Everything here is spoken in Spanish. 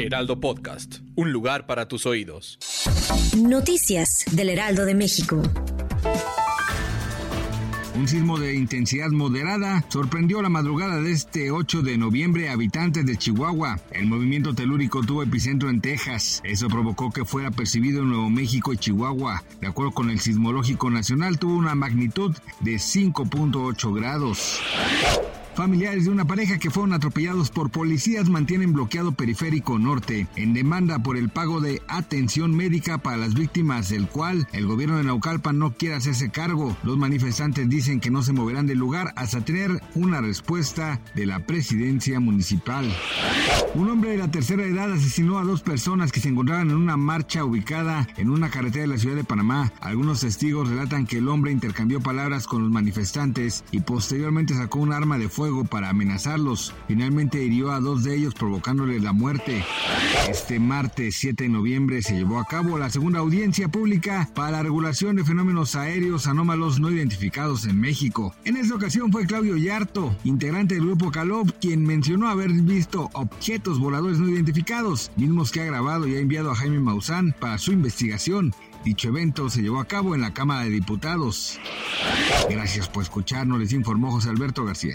Heraldo Podcast, un lugar para tus oídos. Noticias del Heraldo de México. Un sismo de intensidad moderada sorprendió la madrugada de este 8 de noviembre a habitantes de Chihuahua. El movimiento telúrico tuvo epicentro en Texas. Eso provocó que fuera percibido en Nuevo México y Chihuahua. De acuerdo con el Sismológico Nacional, tuvo una magnitud de 5.8 grados. Familiares de una pareja que fueron atropellados por policías mantienen bloqueado periférico norte en demanda por el pago de atención médica para las víctimas, el cual el gobierno de Naucalpan no quiere hacerse cargo. Los manifestantes dicen que no se moverán del lugar hasta tener una respuesta de la presidencia municipal. Un hombre de la tercera edad asesinó a dos personas que se encontraban en una marcha ubicada en una carretera de la ciudad de Panamá. Algunos testigos relatan que el hombre intercambió palabras con los manifestantes y posteriormente sacó un arma de fuego para amenazarlos. Finalmente hirió a dos de ellos provocándoles la muerte. Este martes 7 de noviembre se llevó a cabo la segunda audiencia pública para la regulación de fenómenos aéreos anómalos no identificados en México. En esta ocasión fue Claudio Yarto, integrante del grupo Calop, quien mencionó haber visto objetos voladores no identificados, mismos que ha grabado y ha enviado a Jaime Maussan para su investigación. Dicho evento se llevó a cabo en la Cámara de Diputados. Gracias por escucharnos, les informó José Alberto García.